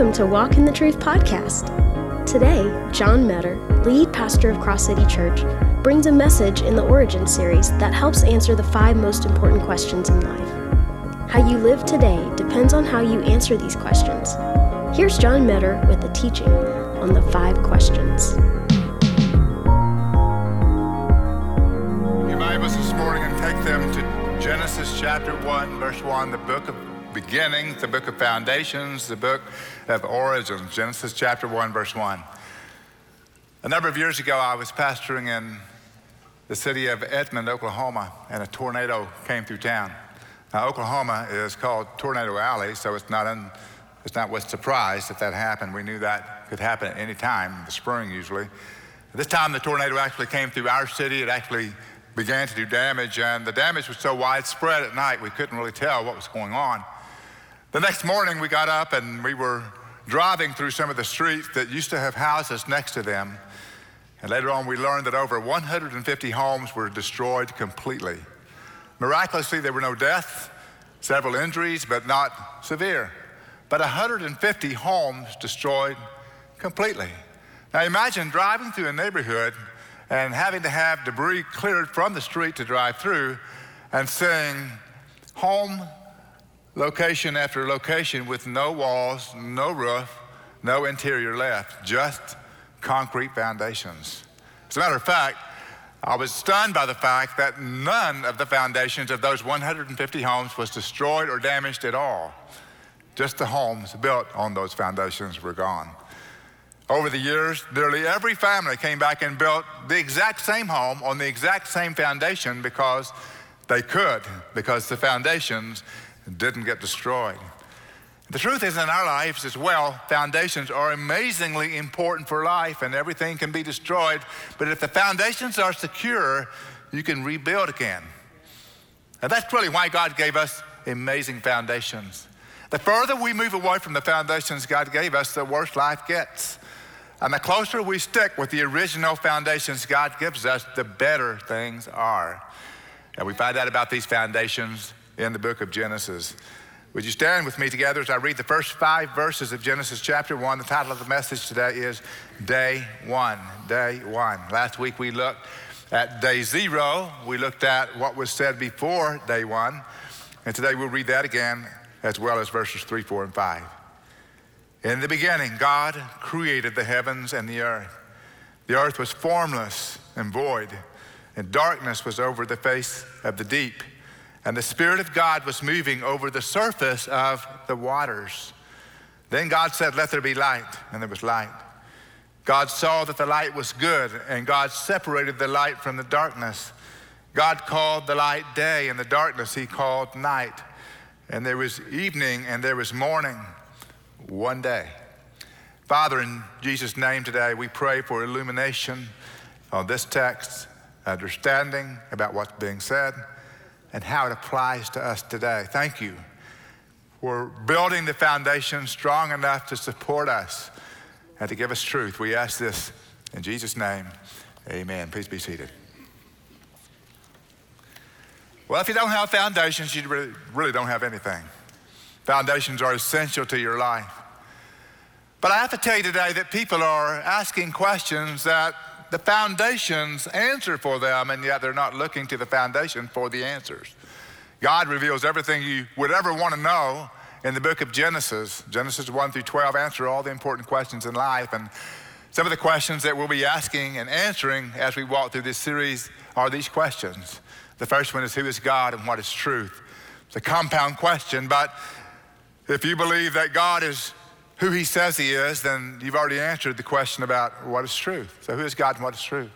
Welcome to Walk in the Truth podcast. Today, John Meador, lead pastor of Cross City Church, brings a message in the Origin series that helps answer the five most important questions in life. How you live today depends on how you answer these questions. Here's John Meador with the teaching on the five questions. Your Bibles this morning and take them to Genesis chapter 1, verse 1, the book of beginnings, the book of foundations, the book of origins, Genesis chapter 1, verse 1. A number of years ago, I was pastoring in the city of Edmond, Oklahoma, and a tornado came through town. Now, Oklahoma is called Tornado Alley, so it's not, un, it's not with surprise that that happened. We knew that could happen at any time, the spring usually. This time, the tornado actually came through our city. It actually began to do damage, and the damage was so widespread at night we couldn't really tell what was going on. The next morning, we got up and we were driving through some of the streets that used to have houses next to them. And later on, we learned that over 150 homes were destroyed completely. Miraculously, there were no deaths, several injuries, but not severe. But 150 homes destroyed completely. Now imagine driving through a neighborhood and having to have debris cleared from the street to drive through and seeing home location after location with no walls, no roof, no interior left, just concrete foundations. As a matter of fact, I was stunned by the fact that none of the foundations of those 150 homes was destroyed or damaged at all. Just the homes built on those foundations were gone. Over the years, nearly every family came back and built the exact same home on the exact same foundation because they could, because the foundations didn't get destroyed. The truth is, in our lives as well, foundations are amazingly important for life and everything can be destroyed. But if the foundations are secure, you can rebuild again. And that's really why God gave us amazing foundations. The further we move away from the foundations God gave us, the worse life gets. And the closer we stick with the original foundations God gives us, the better things are. And we find out about these foundations in the book of Genesis. Would you stand with me together as I read the first five verses of Genesis chapter one? The title of the message today is Day One. Day One. Last week we looked at day zero. We looked at what was said before day one. And today we'll read that again as well as verses three, four, and five. In the beginning, God created the heavens and the earth. The earth was formless and void, and darkness was over the face of the deep and the Spirit of God was moving over the surface of the waters. Then God said, Let there be light, and there was light. God saw that the light was good, and God separated the light from the darkness. God called the light day, and the darkness he called night. And there was evening, and there was morning, one day. Father, in Jesus' name today, we pray for illumination on this text, understanding about what's being said and how it applies to us today. Thank you for building the foundation strong enough to support us and to give us truth. We ask this in Jesus' name. Amen. Please be seated. Well, if you don't have foundations, you really, really don't have anything. Foundations are essential to your life. But I have to tell you today that people are asking questions that the foundations answer for them, and yet they're not looking to the foundation for the answers. God reveals everything you would ever want to know in the book of Genesis. Genesis 1 through 12 answer all the important questions in life. And some of the questions that we'll be asking and answering as we walk through this series are these questions. The first one is Who is God and what is truth? It's a compound question, but if you believe that God is who he says he is, then you've already answered the question about what is truth. So, who is God and what is truth?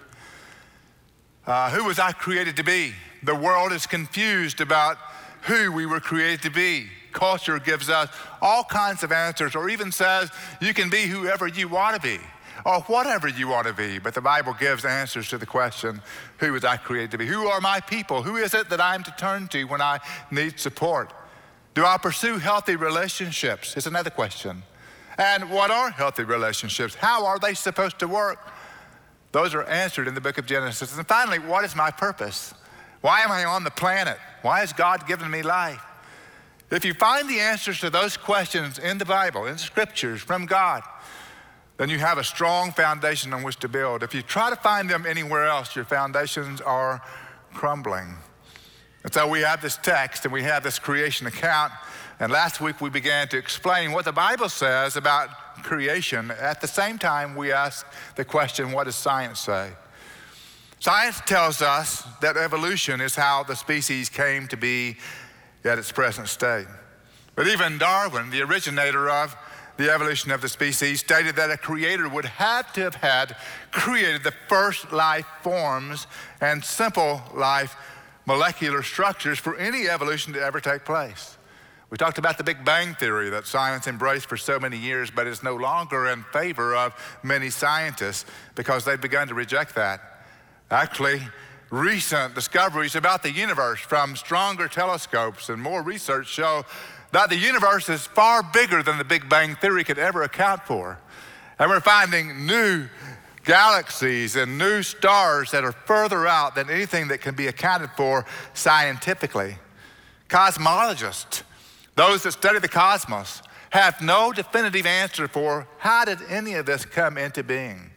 Uh, who was I created to be? The world is confused about who we were created to be. Culture gives us all kinds of answers, or even says you can be whoever you want to be, or whatever you want to be. But the Bible gives answers to the question who was I created to be? Who are my people? Who is it that I'm to turn to when I need support? Do I pursue healthy relationships? It's another question. And what are healthy relationships? How are they supposed to work? Those are answered in the book of Genesis. And finally, what is my purpose? Why am I on the planet? Why has God given me life? If you find the answers to those questions in the Bible, in the scriptures, from God, then you have a strong foundation on which to build. If you try to find them anywhere else, your foundations are crumbling. And so we have this text and we have this creation account. And last week we began to explain what the Bible says about creation. At the same time, we asked the question what does science say? Science tells us that evolution is how the species came to be at its present state. But even Darwin, the originator of the evolution of the species, stated that a creator would have to have had created the first life forms and simple life molecular structures for any evolution to ever take place. We talked about the Big Bang Theory that science embraced for so many years, but is no longer in favor of many scientists because they've begun to reject that. Actually, recent discoveries about the universe from stronger telescopes and more research show that the universe is far bigger than the Big Bang Theory could ever account for. And we're finding new galaxies and new stars that are further out than anything that can be accounted for scientifically. Cosmologists, those that study the cosmos, have no definitive answer for how did any of this come into being.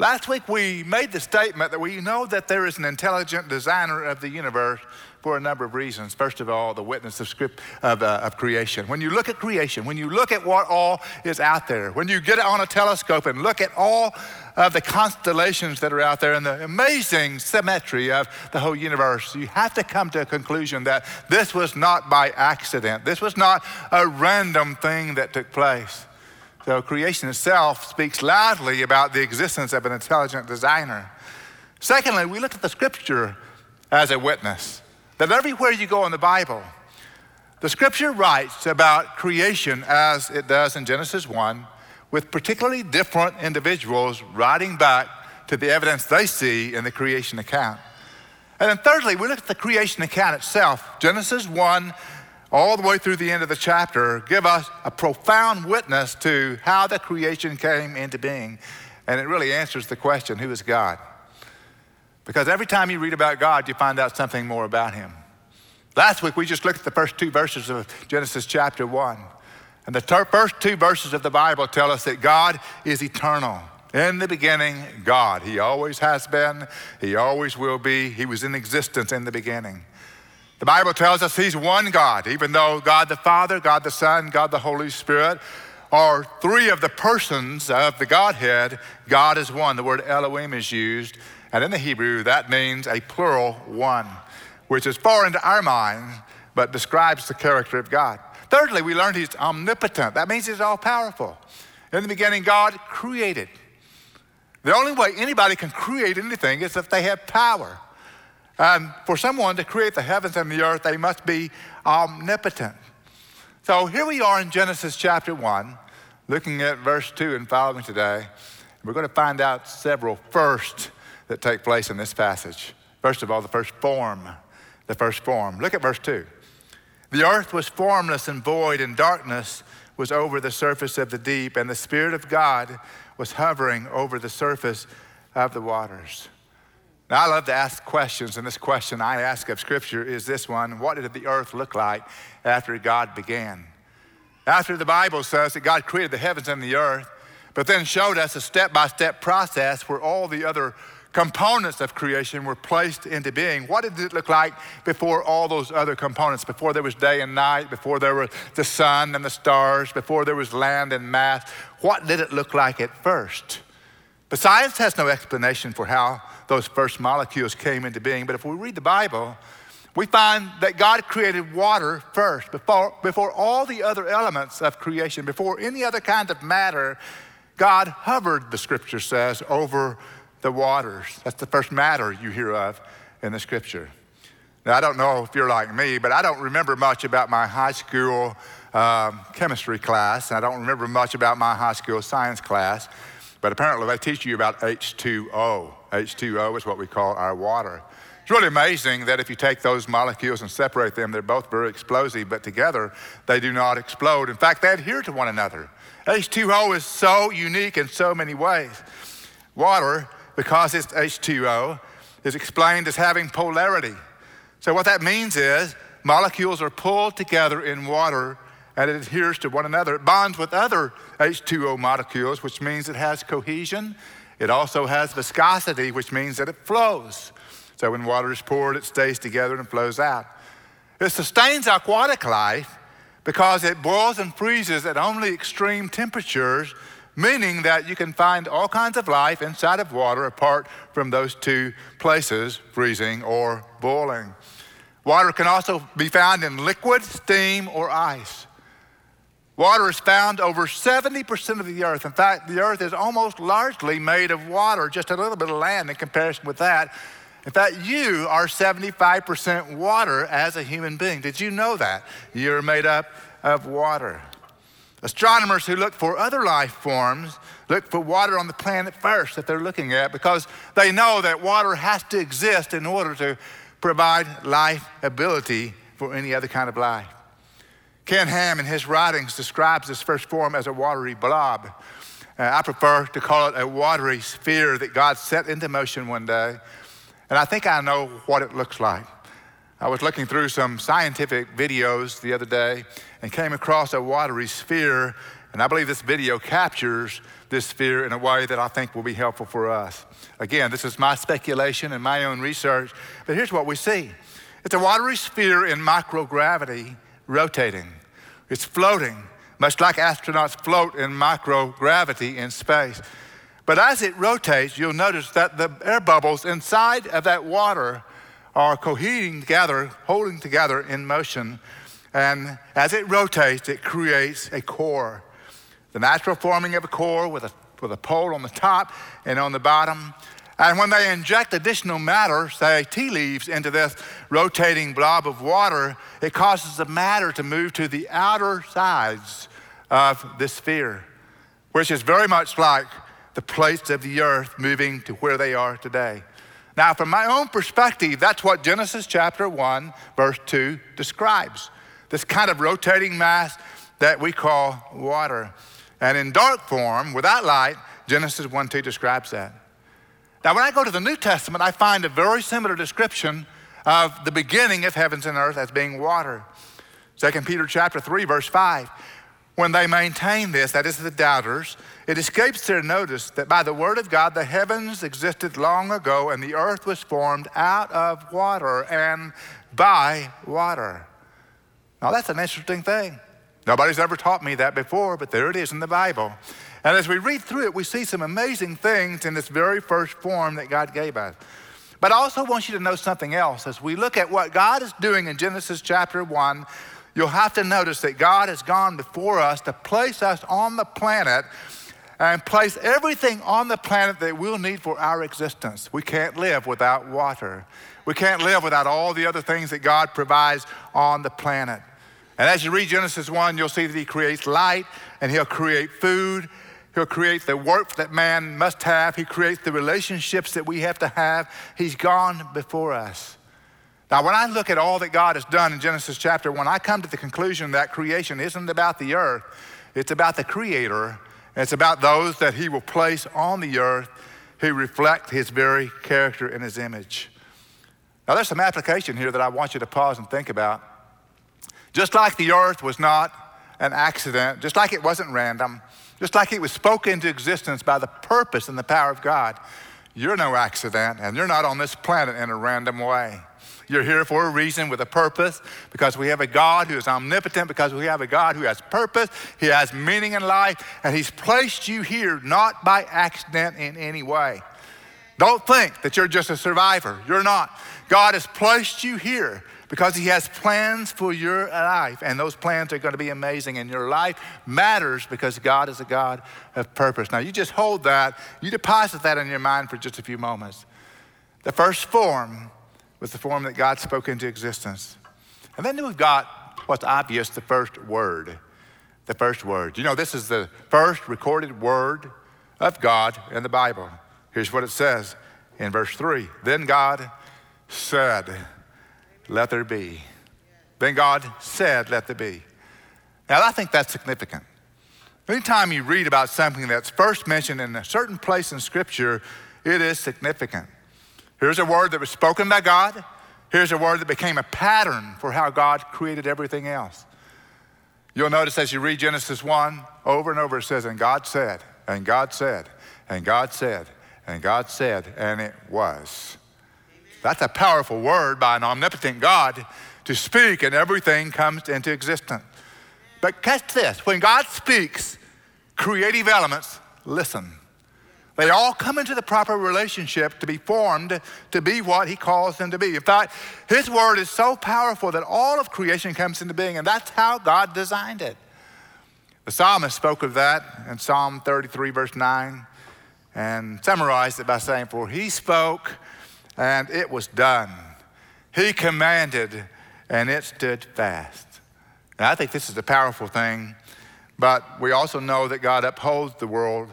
Last week we made the statement that we know that there is an intelligent designer of the universe for a number of reasons. First of all, the witness of script of, uh, of creation. When you look at creation, when you look at what all is out there, when you get on a telescope and look at all of the constellations that are out there and the amazing symmetry of the whole universe, you have to come to a conclusion that this was not by accident. This was not a random thing that took place. So creation itself speaks loudly about the existence of an intelligent designer. Secondly, we look at the scripture as a witness that everywhere you go in the Bible, the scripture writes about creation as it does in Genesis 1, with particularly different individuals writing back to the evidence they see in the creation account. And then thirdly, we look at the creation account itself. Genesis 1 all the way through the end of the chapter give us a profound witness to how the creation came into being. And it really answers the question who is God? Because every time you read about God, you find out something more about Him. Last week, we just looked at the first two verses of Genesis chapter 1. And the ter- first two verses of the Bible tell us that God is eternal. In the beginning, God. He always has been, He always will be. He was in existence in the beginning. The Bible tells us He's one God, even though God the Father, God the Son, God the Holy Spirit are three of the persons of the Godhead. God is one. The word Elohim is used. And in the Hebrew, that means a plural one, which is foreign to our minds, but describes the character of God. Thirdly, we learned he's omnipotent. That means he's all powerful. In the beginning, God created. The only way anybody can create anything is if they have power. And for someone to create the heavens and the earth, they must be omnipotent. So here we are in Genesis chapter 1, looking at verse 2 and following today. We're going to find out several first that take place in this passage. First of all, the first form. The first form. Look at verse 2. The earth was formless and void, and darkness was over the surface of the deep, and the Spirit of God was hovering over the surface of the waters. Now, I love to ask questions, and this question I ask of Scripture is this one What did the earth look like after God began? After the Bible says that God created the heavens and the earth, but then showed us a step by step process where all the other components of creation were placed into being. What did it look like before all those other components? Before there was day and night, before there was the sun and the stars, before there was land and mass? What did it look like at first? But science has no explanation for how those first molecules came into being. But if we read the Bible, we find that God created water first, before, before all the other elements of creation, before any other kind of matter. God hovered, the scripture says, over the waters. That's the first matter you hear of in the scripture. Now, I don't know if you're like me, but I don't remember much about my high school um, chemistry class. And I don't remember much about my high school science class, but apparently they teach you about H2O. H2O is what we call our water. It's really amazing that if you take those molecules and separate them, they're both very explosive, but together they do not explode. In fact, they adhere to one another. H2O is so unique in so many ways. Water because it's H2O, is explained as having polarity. So, what that means is molecules are pulled together in water and it adheres to one another. It bonds with other H2O molecules, which means it has cohesion. It also has viscosity, which means that it flows. So when water is poured, it stays together and flows out. It sustains aquatic life because it boils and freezes at only extreme temperatures, meaning that you can find all kinds of life inside of water apart from those two places, freezing or boiling. Water can also be found in liquid, steam, or ice. Water is found over 70% of the earth. In fact, the earth is almost largely made of water, just a little bit of land in comparison with that. In fact, you are 75% water as a human being. Did you know that? You're made up of water. Astronomers who look for other life forms look for water on the planet first that they're looking at because they know that water has to exist in order to provide life ability for any other kind of life. Ken Ham, in his writings, describes this first form as a watery blob. Uh, I prefer to call it a watery sphere that God set into motion one day. And I think I know what it looks like. I was looking through some scientific videos the other day and came across a watery sphere. And I believe this video captures this sphere in a way that I think will be helpful for us. Again, this is my speculation and my own research, but here's what we see it's a watery sphere in microgravity rotating. It's floating, much like astronauts float in microgravity in space. But as it rotates, you'll notice that the air bubbles inside of that water are coheting together, holding together in motion. And as it rotates, it creates a core. The natural forming of a core with a, with a pole on the top and on the bottom and when they inject additional matter, say tea leaves, into this rotating blob of water, it causes the matter to move to the outer sides of the sphere, which is very much like the plates of the earth moving to where they are today. Now, from my own perspective, that's what Genesis chapter 1, verse 2 describes this kind of rotating mass that we call water. And in dark form, without light, Genesis 1 2 describes that. Now, when I go to the New Testament, I find a very similar description of the beginning of heavens and earth as being water. 2 Peter chapter 3, verse 5. When they maintain this, that is the doubters, it escapes their notice that by the word of God the heavens existed long ago and the earth was formed out of water and by water. Now that's an interesting thing. Nobody's ever taught me that before, but there it is in the Bible. And as we read through it, we see some amazing things in this very first form that God gave us. But I also want you to know something else. As we look at what God is doing in Genesis chapter 1, you'll have to notice that God has gone before us to place us on the planet and place everything on the planet that we'll need for our existence. We can't live without water. We can't live without all the other things that God provides on the planet. And as you read Genesis 1, you'll see that He creates light and He'll create food He'll create the work that man must have. He creates the relationships that we have to have. He's gone before us. Now, when I look at all that God has done in Genesis chapter 1, I come to the conclusion that creation isn't about the earth, it's about the Creator. It's about those that He will place on the earth who reflect His very character and His image. Now, there's some application here that I want you to pause and think about. Just like the earth was not an accident, just like it wasn't random, just like it was spoken into existence by the purpose and the power of God. You're no accident, and you're not on this planet in a random way. You're here for a reason with a purpose because we have a God who is omnipotent, because we have a God who has purpose, He has meaning in life, and He's placed you here not by accident in any way. Don't think that you're just a survivor. You're not. God has placed you here because He has plans for your life, and those plans are going to be amazing. And your life matters because God is a God of purpose. Now, you just hold that, you deposit that in your mind for just a few moments. The first form was the form that God spoke into existence. And then we've got what's obvious the first word. The first word. You know, this is the first recorded word of God in the Bible. Here's what it says in verse 3 Then God said, let there be. Then God said, let there be. Now, I think that's significant. Anytime you read about something that's first mentioned in a certain place in Scripture, it is significant. Here's a word that was spoken by God. Here's a word that became a pattern for how God created everything else. You'll notice as you read Genesis 1, over and over it says, And God said, and God said, and God said, and God said, and it was. That's a powerful word by an omnipotent God to speak, and everything comes into existence. But catch this when God speaks, creative elements listen. They all come into the proper relationship to be formed to be what He calls them to be. In fact, His word is so powerful that all of creation comes into being, and that's how God designed it. The psalmist spoke of that in Psalm 33, verse 9, and summarized it by saying, For He spoke, and it was done. He commanded, and it stood fast. And I think this is a powerful thing, but we also know that God upholds the world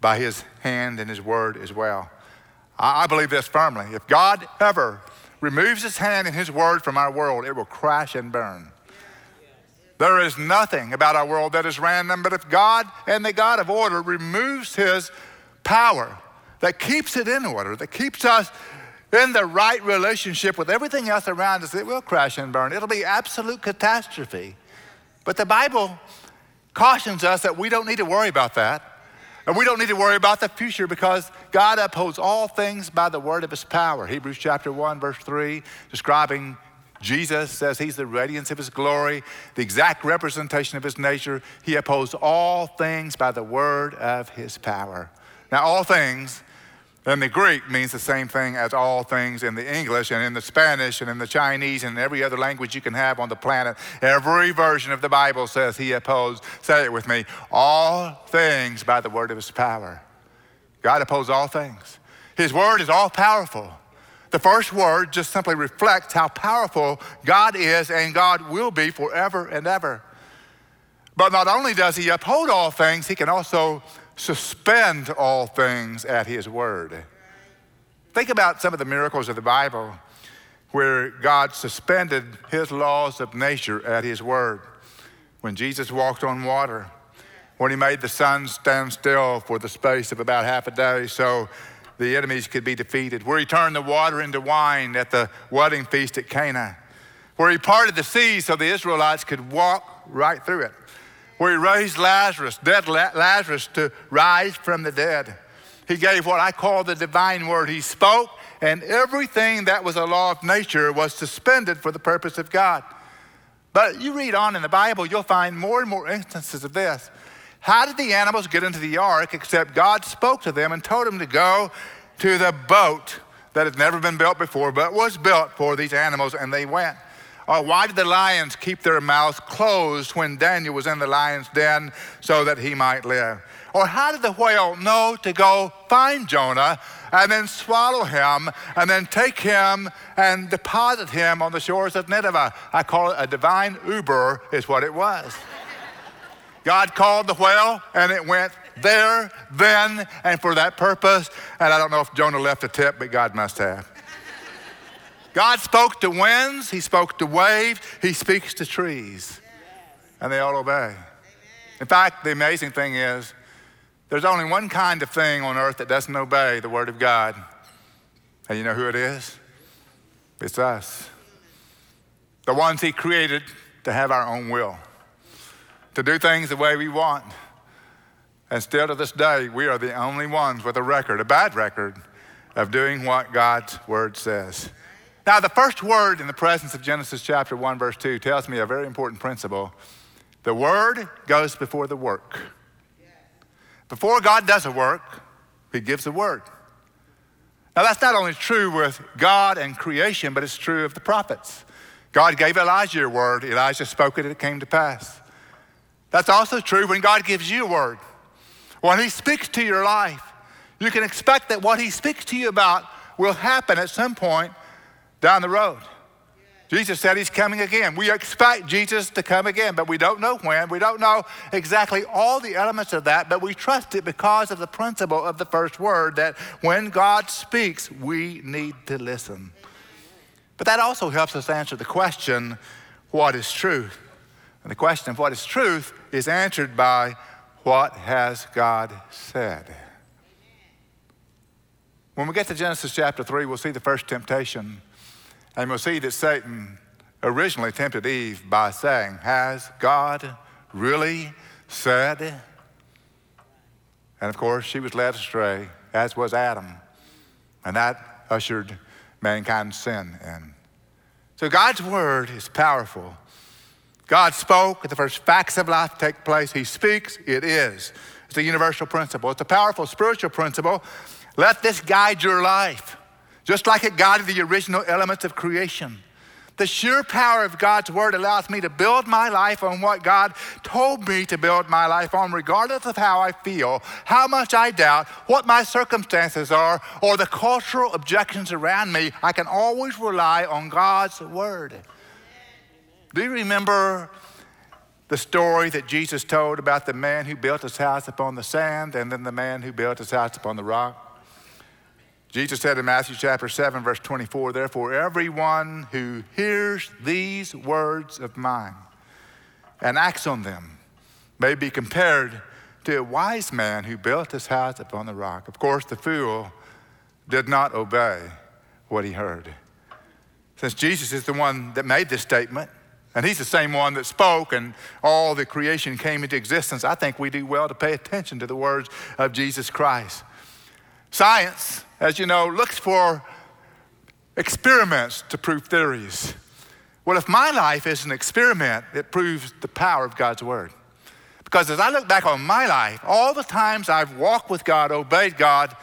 by his hand and his word as well. I, believe this firmly. If God ever removes his hand and his word from our world, it will crash and burn. There is nothing about our world that is random, but if God and the God of order removes his power that keeps it in order, that keeps us in the right relationship with everything else around us, it will crash and burn. It'll be absolute catastrophe. But the Bible cautions us that we don't need to worry about that. And we don't need to worry about the future because God upholds all things by the word of his power. Hebrews chapter 1, verse 3, describing Jesus says he's the radiance of his glory, the exact representation of his nature. He upholds all things by the word of his power. Now, all things and the Greek means the same thing as all things in the English and in the Spanish and in the Chinese and every other language you can have on the planet. Every version of the Bible says he upholds, say it with me, all things by the word of his power. God upholds all things. His word is all powerful. The first word just simply reflects how powerful God is and God will be forever and ever. But not only does he uphold all things, he can also suspend all things at his word. Think about some of the miracles of the Bible where God suspended his laws of nature at his word. When Jesus walked on water, when he made the sun stand still for the space of about half a day so the enemies could be defeated, where he turned the water into wine at the wedding feast at Cana, where he parted the sea so the Israelites could walk right through it where he raised Lazarus, dead Lazarus, to rise from the dead. He gave what I call the divine word. He spoke, and everything that was a law of nature was suspended for the purpose of God. But you read on in the Bible, you'll find more and more instances of this. How did the animals get into the ark except God spoke to them and told them to go to the boat that had never been built before, but was built for these animals, and they went? Or why did the lions keep their mouths closed when Daniel was in the lion's den so that he might live? Or how did the whale know to go find Jonah and then swallow him and then take him and deposit him on the shores of Nineveh? I call it a divine Uber, is what it was. God called the whale and it went there, then, and for that purpose. And I don't know if Jonah left a tip, but God must have. God spoke to winds, He spoke to waves, He speaks to trees, and they all obey. In fact, the amazing thing is, there's only one kind of thing on earth that doesn't obey the Word of God. And you know who it is? It's us. The ones He created to have our own will, to do things the way we want. And still to this day, we are the only ones with a record, a bad record, of doing what God's Word says. Now, the first word in the presence of Genesis chapter 1, verse 2 tells me a very important principle. The word goes before the work. Before God does a work, he gives a word. Now, that's not only true with God and creation, but it's true of the prophets. God gave Elijah a word, Elijah spoke it, and it came to pass. That's also true when God gives you a word. When he speaks to your life, you can expect that what he speaks to you about will happen at some point down the road. Jesus said he's coming again. We expect Jesus to come again, but we don't know when. We don't know exactly all the elements of that, but we trust it because of the principle of the first word that when God speaks, we need to listen. But that also helps us answer the question what is truth? And the question of what is truth is answered by what has God said? When we get to Genesis chapter 3, we'll see the first temptation And we'll see that Satan originally tempted Eve by saying, Has God really said? And of course, she was led astray, as was Adam. And that ushered mankind's sin in. So God's word is powerful. God spoke, the first facts of life take place. He speaks, it is. It's a universal principle. It's a powerful spiritual principle. Let this guide your life, just like it guided the original elements of creation. The sheer power of God's word allows me to build my life on what God told me to build my life on, regardless of how I feel, how much I doubt, what my circumstances are, or the cultural objections around me. I can always rely on God's word. Do you remember the story that Jesus told about the man who built his house upon the sand and then the man who built his house upon the rock? Jesus said in Matthew chapter 7, verse 24, Therefore, everyone who hears these words of mine and acts on them may be compared to a wise man who built his house upon the rock. Of course, the fool did not obey what he heard. Since Jesus is the one that made this statement, and he's the same one that spoke, and all the creation came into existence, I think we do well to pay attention to the words of Jesus Christ. Science as you know, looks for experiments to prove theories. Well, if my life is an experiment, it proves the power of God's word. Because as I look back on my life, all the times I've walked with God, obeyed God,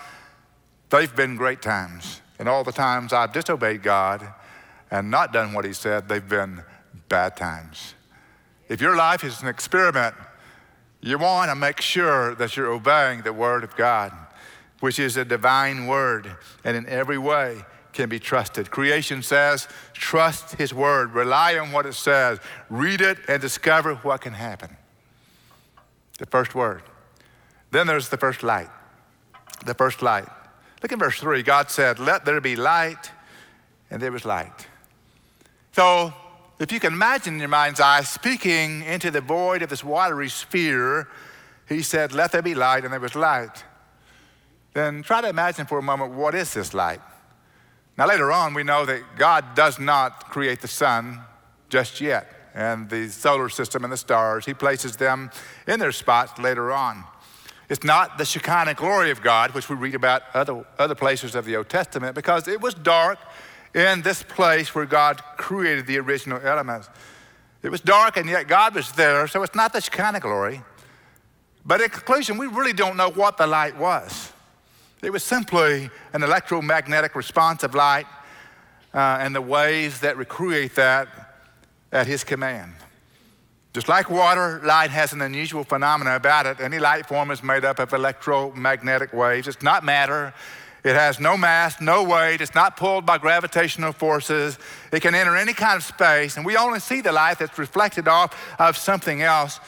they've been great times. And all the times I've disobeyed God and not done what He said, they've been bad times. If your life is an experiment, you want to make sure that you're obeying the Word of God which is a divine word and in every way can be trusted. Creation says, trust his word, rely on what it says, read it, and discover what can happen. The first word. Then there's the first light. The first light. Look at verse 3. God said, Let there be light, and there was light. So, if you can imagine in your mind's eye, speaking into the void of this watery sphere, he said, Let there be light, and there was light then try to imagine for a moment what is this light? Now, later on, we know that God does not create the sun just yet, and the solar system and the stars. He places them in their spots later on. It's not the Shekinah glory of God, which we read about other, other places of the Old Testament, because it was dark in this place where God created the original elements. It was dark, and yet God was there, so it's not the Shekinah glory. But in conclusion, we really don't know what the light was. It was simply an electromagnetic response of light uh, and the waves that recreate that at his command. Just like water, light has an unusual phenomenon about it. Any light form is made up of electromagnetic waves. It's not matter. It has no mass, no weight. It's not pulled by gravitational forces. It can enter any kind of space, and we only see the light that's reflected off of something else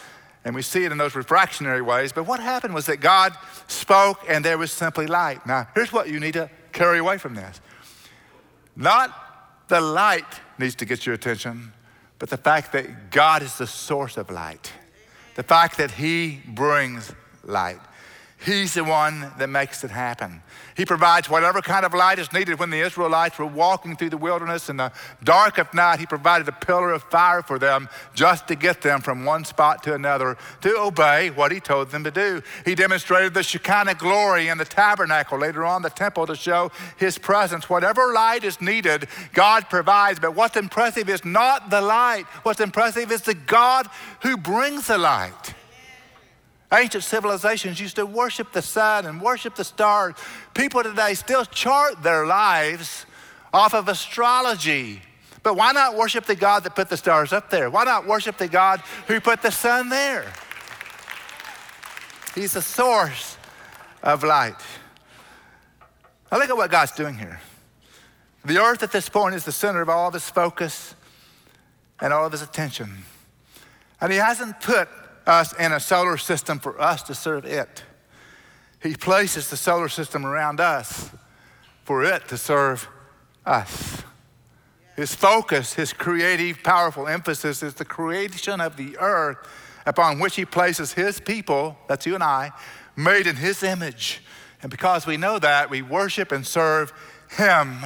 and we see it in those refractionary ways. But what happened was that God spoke and there was simply light. Now, here's what you need to carry away from this not the light needs to get your attention, but the fact that God is the source of light, the fact that He brings light. He's the one that makes it happen. He provides whatever kind of light is needed. When the Israelites were walking through the wilderness in the dark of night, He provided a pillar of fire for them just to get them from one spot to another to obey what He told them to do. He demonstrated the Shekinah glory in the tabernacle, later on the temple, to show His presence. Whatever light is needed, God provides. But what's impressive is not the light, what's impressive is the God who brings the light. Ancient civilizations used to worship the sun and worship the stars. People today still chart their lives off of astrology. But why not worship the God that put the stars up there? Why not worship the God who put the sun there? He's the source of light. Now look at what God's doing here. The earth at this point is the center of all of his focus and all of his attention. And he hasn't put us in a solar system for us to serve it. He places the solar system around us for it to serve us. His focus, his creative, powerful emphasis is the creation of the earth upon which he places his people, that's you and I, made in his image. And because we know that, we worship and serve him,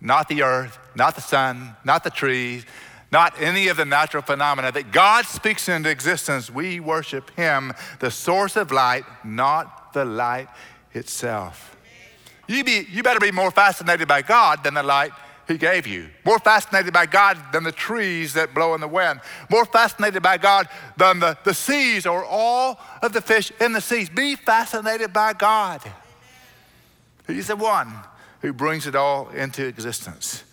not the earth, not the sun, not the trees, not any of the natural phenomena that God speaks into existence. We worship Him, the source of light, not the light itself. You, be, you better be more fascinated by God than the light He gave you, more fascinated by God than the trees that blow in the wind, more fascinated by God than the, the seas or all of the fish in the seas. Be fascinated by God. He's the one who brings it all into existence.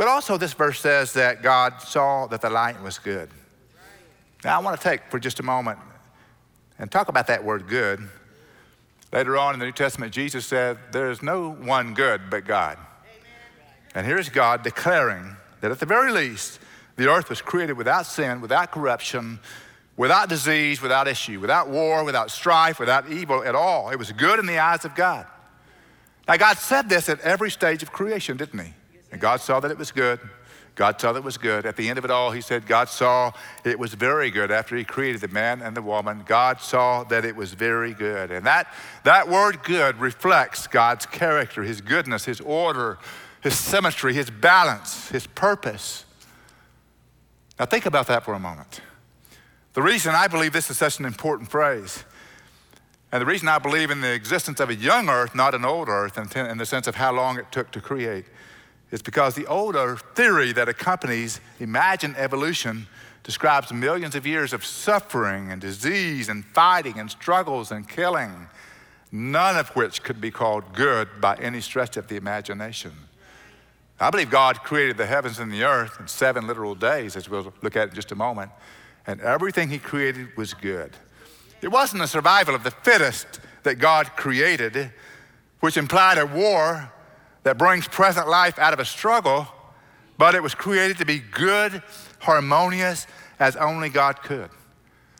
But also, this verse says that God saw that the light was good. Now, I want to take for just a moment and talk about that word good. Later on in the New Testament, Jesus said, There is no one good but God. And here's God declaring that at the very least, the earth was created without sin, without corruption, without disease, without issue, without war, without strife, without evil at all. It was good in the eyes of God. Now, God said this at every stage of creation, didn't He? And God saw that it was good. God saw that it was good. At the end of it all, He said, God saw it was very good after He created the man and the woman. God saw that it was very good. And that, that word good reflects God's character, His goodness, His order, His symmetry, His balance, His purpose. Now, think about that for a moment. The reason I believe this is such an important phrase and the reason I believe in the existence of a young earth, not an old earth, in the sense of how long it took to create, is because the older theory that accompanies imagined evolution describes millions of years of suffering and disease and fighting and struggles and killing, none of which could be called good by any stretch of the imagination. I believe God created the heavens and the earth in seven literal days, as we'll look at in just a moment, and everything He created was good. It wasn't the survival of the fittest that God created, which implied a war that brings present life out of a struggle, but it was created to be good, harmonious, as only God could.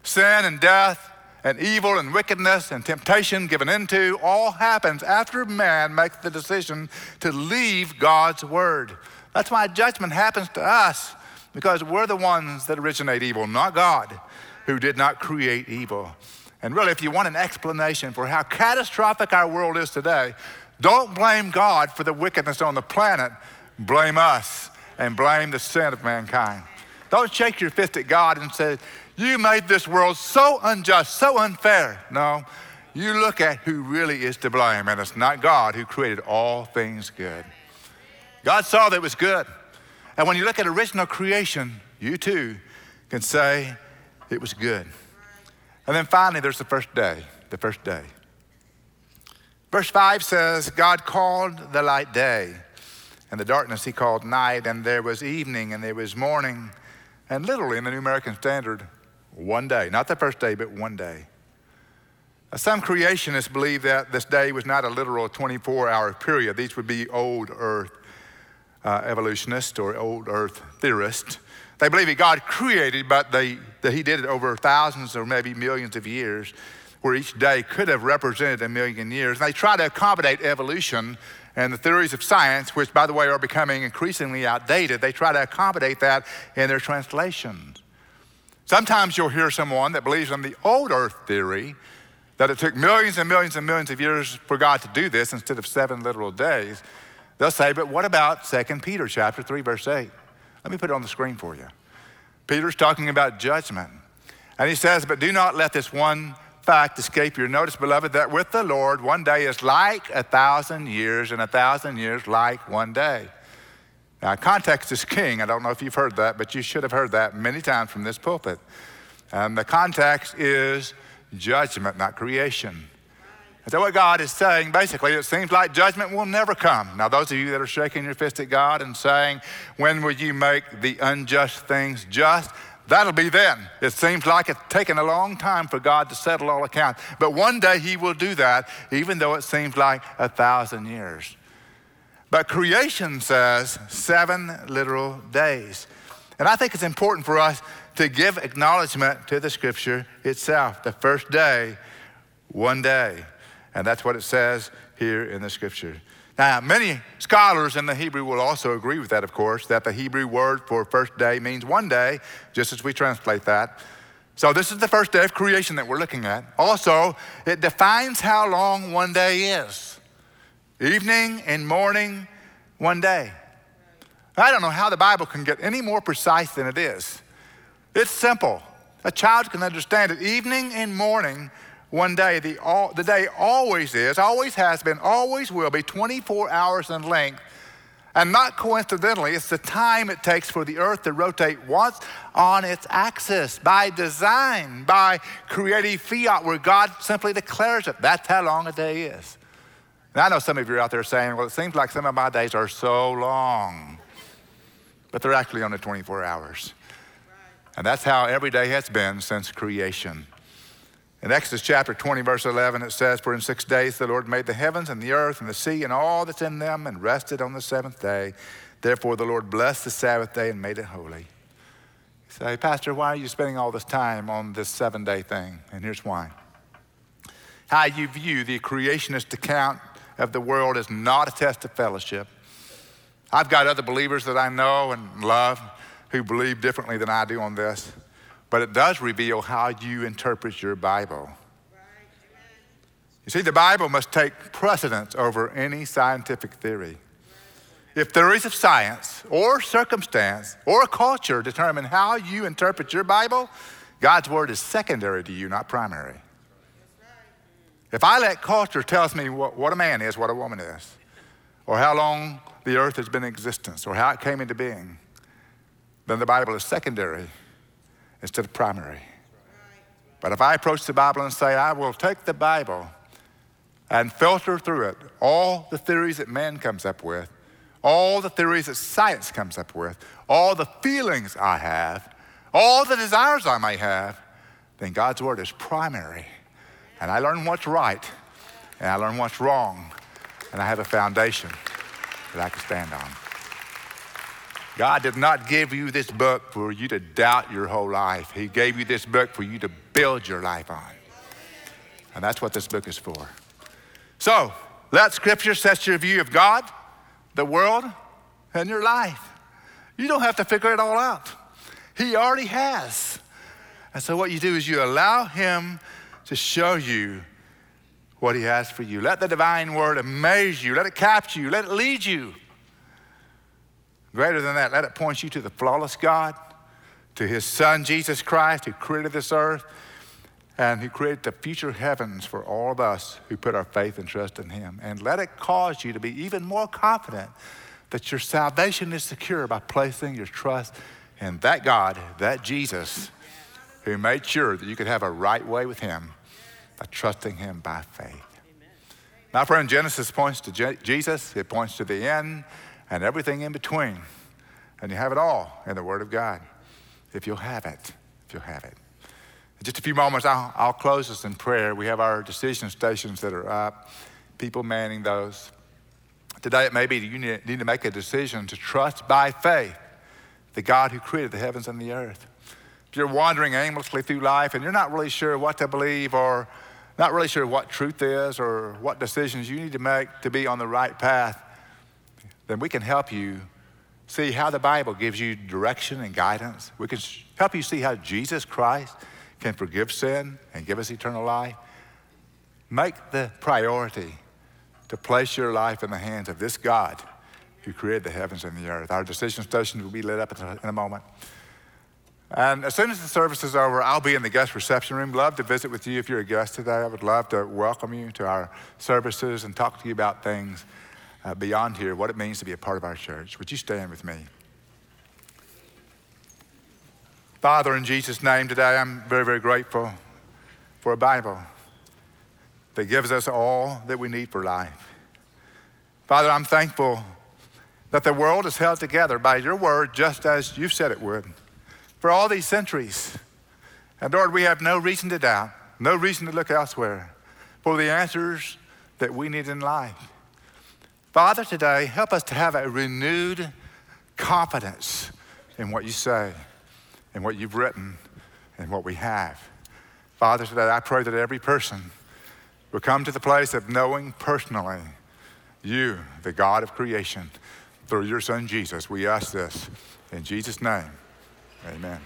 Sin and death and evil and wickedness and temptation given into all happens after man makes the decision to leave God's word. That's why judgment happens to us because we're the ones that originate evil, not God who did not create evil. And really, if you want an explanation for how catastrophic our world is today, don't blame God for the wickedness on the planet. Blame us and blame the sin of mankind. Don't shake your fist at God and say, You made this world so unjust, so unfair. No, you look at who really is to blame, and it's not God who created all things good. God saw that it was good. And when you look at original creation, you too can say it was good. And then finally, there's the first day, the first day. Verse 5 says, God called the light day, and the darkness he called night, and there was evening, and there was morning, and literally in the New American Standard, one day. Not the first day, but one day. Now, some creationists believe that this day was not a literal 24 hour period. These would be old earth uh, evolutionists or old earth theorists. They believe that God created, but they, that He did it over thousands or maybe millions of years where each day could have represented a million years. And they try to accommodate evolution and the theories of science, which, by the way, are becoming increasingly outdated. They try to accommodate that in their translations. Sometimes you'll hear someone that believes in the old earth theory that it took millions and millions and millions of years for God to do this instead of seven literal days. They'll say, but what about 2 Peter chapter 3, verse 8? Let me put it on the screen for you. Peter's talking about judgment. And he says, But do not let this one fact escape your notice, beloved, that with the Lord, one day is like a thousand years, and a thousand years like one day. Now, context is king. I don't know if you've heard that, but you should have heard that many times from this pulpit. And the context is judgment, not creation. And so, what God is saying, basically, it seems like judgment will never come. Now, those of you that are shaking your fist at God and saying, When will you make the unjust things just? That'll be then. It seems like it's taken a long time for God to settle all accounts. But one day He will do that, even though it seems like a thousand years. But creation says seven literal days. And I think it's important for us to give acknowledgement to the scripture itself. The first day, one day. And that's what it says here in the scripture. Now, many scholars in the Hebrew will also agree with that, of course, that the Hebrew word for first day means one day, just as we translate that. So, this is the first day of creation that we're looking at. Also, it defines how long one day is evening and morning, one day. I don't know how the Bible can get any more precise than it is. It's simple. A child can understand it. Evening and morning, one day, the, all, the day always is, always has been, always will be 24 hours in length. And not coincidentally, it's the time it takes for the earth to rotate once on its axis by design, by creative fiat, where God simply declares it. That's how long a day is. And I know some of you are out there saying, well, it seems like some of my days are so long. But they're actually only 24 hours. And that's how every day has been since creation. In Exodus chapter 20, verse 11, it says, For in six days the Lord made the heavens and the earth and the sea and all that's in them and rested on the seventh day. Therefore the Lord blessed the Sabbath day and made it holy. You say, Pastor, why are you spending all this time on this seven day thing? And here's why. How you view the creationist account of the world is not a test of fellowship. I've got other believers that I know and love who believe differently than I do on this but it does reveal how you interpret your Bible. You see, the Bible must take precedence over any scientific theory. If theories of science or circumstance or culture determine how you interpret your Bible, God's word is secondary to you, not primary. If I let culture tells me what, what a man is, what a woman is, or how long the earth has been in existence, or how it came into being, then the Bible is secondary instead of primary. But if I approach the Bible and say, I will take the Bible and filter through it all the theories that man comes up with, all the theories that science comes up with, all the feelings I have, all the desires I may have, then God's word is primary. And I learn what's right and I learn what's wrong, and I have a foundation that I can stand on. God did not give you this book for you to doubt your whole life. He gave you this book for you to build your life on. And that's what this book is for. So, let Scripture set your view of God, the world, and your life. You don't have to figure it all out. He already has. And so, what you do is you allow Him to show you what He has for you. Let the divine word amaze you, let it capture you, let it lead you. Greater than that, let it point you to the flawless God, to his son Jesus Christ, who created this earth and who created the future heavens for all of us who put our faith and trust in him. And let it cause you to be even more confident that your salvation is secure by placing your trust in that God, that Jesus, who made sure that you could have a right way with him by trusting him by faith. My friend, Genesis points to Je- Jesus, it points to the end and everything in between. And you have it all in the Word of God. If you'll have it, if you'll have it. In just a few moments, I'll, I'll close this in prayer. We have our decision stations that are up, people manning those. Today, it may be you need, need to make a decision to trust by faith the God who created the heavens and the earth. If you're wandering aimlessly through life and you're not really sure what to believe or not really sure what truth is or what decisions you need to make to be on the right path, then we can help you see how the Bible gives you direction and guidance. We can help you see how Jesus Christ can forgive sin and give us eternal life. Make the priority to place your life in the hands of this God who created the heavens and the earth. Our decision station will be lit up in a moment. And as soon as the service is over, I'll be in the guest reception room. Love to visit with you if you're a guest today. I would love to welcome you to our services and talk to you about things uh, beyond here what it means to be a part of our church. Would you stand with me? Father, in Jesus' name today, I'm very, very grateful for a Bible that gives us all that we need for life. Father, I'm thankful that the world is held together by your word just as you said it would for all these centuries. And Lord, we have no reason to doubt, no reason to look elsewhere for the answers that we need in life. Father, today, help us to have a renewed confidence in what you say, in what you've written, and what we have. Father, today I pray that every person will come to the place of knowing personally you, the God of creation, through your Son Jesus. We ask this in Jesus' name. Amen.